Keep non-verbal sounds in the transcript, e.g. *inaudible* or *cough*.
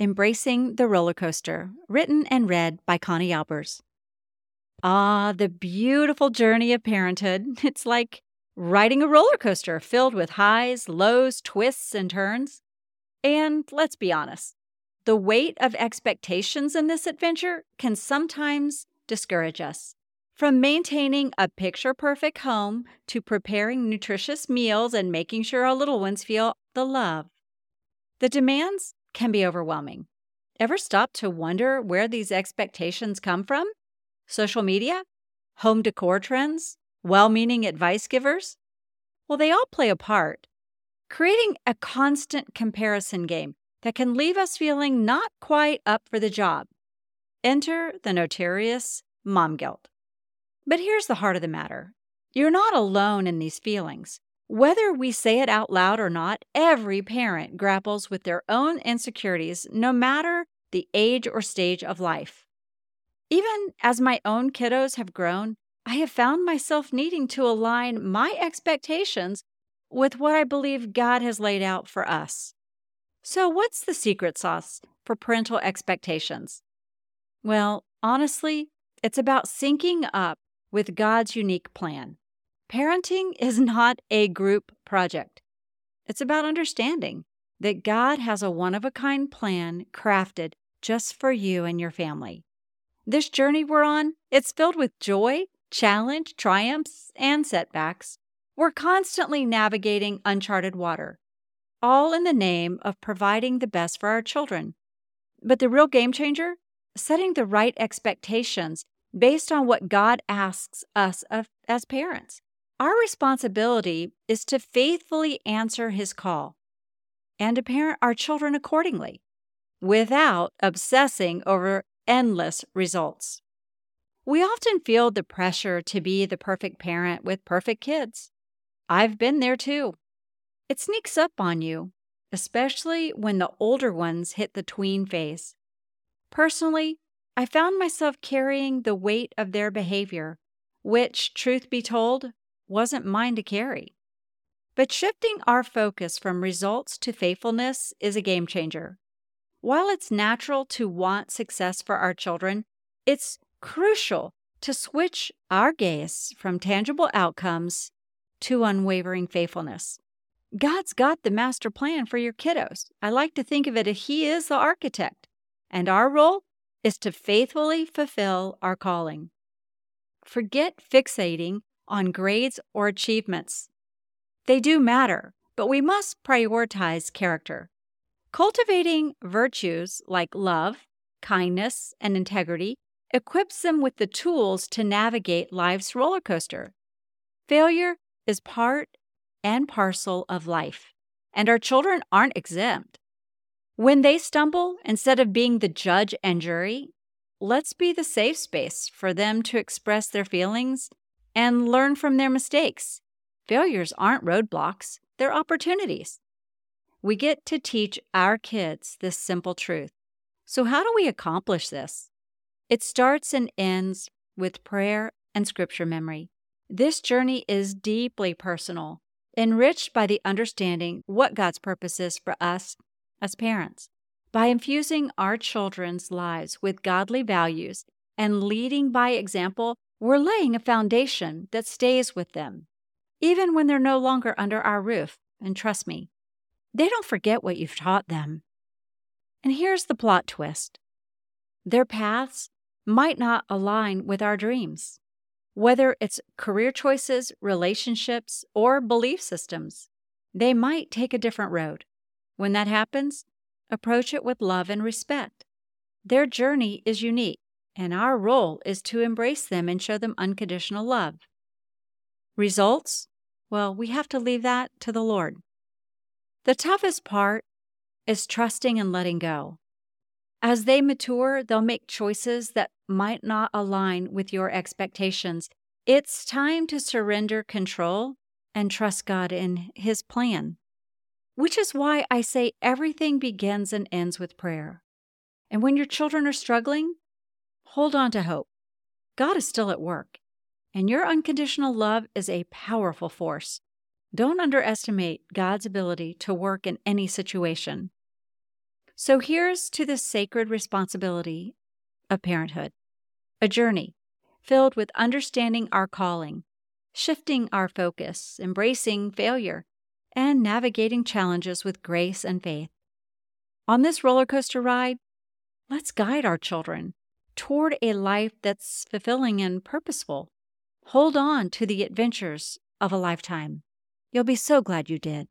Embracing the Roller Coaster, written and read by Connie Albers. Ah, the beautiful journey of parenthood. *laughs* It's like riding a roller coaster filled with highs, lows, twists, and turns. And let's be honest, the weight of expectations in this adventure can sometimes discourage us. From maintaining a picture perfect home to preparing nutritious meals and making sure our little ones feel the love. The demands can be overwhelming. Ever stop to wonder where these expectations come from? Social media? Home decor trends? Well meaning advice givers? Well, they all play a part, creating a constant comparison game that can leave us feeling not quite up for the job. Enter the notorious mom guilt. But here's the heart of the matter you're not alone in these feelings. Whether we say it out loud or not, every parent grapples with their own insecurities, no matter the age or stage of life. Even as my own kiddos have grown, I have found myself needing to align my expectations with what I believe God has laid out for us. So, what's the secret sauce for parental expectations? Well, honestly, it's about syncing up with God's unique plan. Parenting is not a group project. It's about understanding that God has a one of a kind plan crafted just for you and your family. This journey we're on, it's filled with joy, challenge, triumphs, and setbacks. We're constantly navigating uncharted water, all in the name of providing the best for our children. But the real game changer? Setting the right expectations based on what God asks us of, as parents. Our responsibility is to faithfully answer His call and to parent our children accordingly without obsessing over endless results. We often feel the pressure to be the perfect parent with perfect kids. I've been there too. It sneaks up on you, especially when the older ones hit the tween phase. Personally, I found myself carrying the weight of their behavior, which, truth be told, wasn't mine to carry. But shifting our focus from results to faithfulness is a game changer. While it's natural to want success for our children, it's crucial to switch our gaze from tangible outcomes to unwavering faithfulness. God's got the master plan for your kiddos. I like to think of it as He is the architect, and our role is to faithfully fulfill our calling. Forget fixating on grades or achievements. They do matter, but we must prioritize character. Cultivating virtues like love, kindness, and integrity equips them with the tools to navigate life's roller coaster. Failure is part and parcel of life, and our children aren't exempt. When they stumble, instead of being the judge and jury, let's be the safe space for them to express their feelings and learn from their mistakes. Failures aren't roadblocks, they're opportunities. We get to teach our kids this simple truth. So, how do we accomplish this? It starts and ends with prayer and scripture memory. This journey is deeply personal, enriched by the understanding what God's purpose is for us as parents. By infusing our children's lives with godly values and leading by example, we're laying a foundation that stays with them, even when they're no longer under our roof. And trust me, they don't forget what you've taught them. And here's the plot twist their paths might not align with our dreams, whether it's career choices, relationships, or belief systems. They might take a different road. When that happens, approach it with love and respect. Their journey is unique, and our role is to embrace them and show them unconditional love. Results? Well, we have to leave that to the Lord. The toughest part is trusting and letting go. As they mature, they'll make choices that might not align with your expectations. It's time to surrender control and trust God in His plan which is why I say everything begins and ends with prayer. And when your children are struggling, hold on to hope. God is still at work, and your unconditional love is a powerful force. Don't underestimate God's ability to work in any situation. So here's to the sacred responsibility of parenthood a journey filled with understanding our calling, shifting our focus, embracing failure, and navigating challenges with grace and faith. On this roller coaster ride, let's guide our children toward a life that's fulfilling and purposeful. Hold on to the adventures of a lifetime. You'll be so glad you did.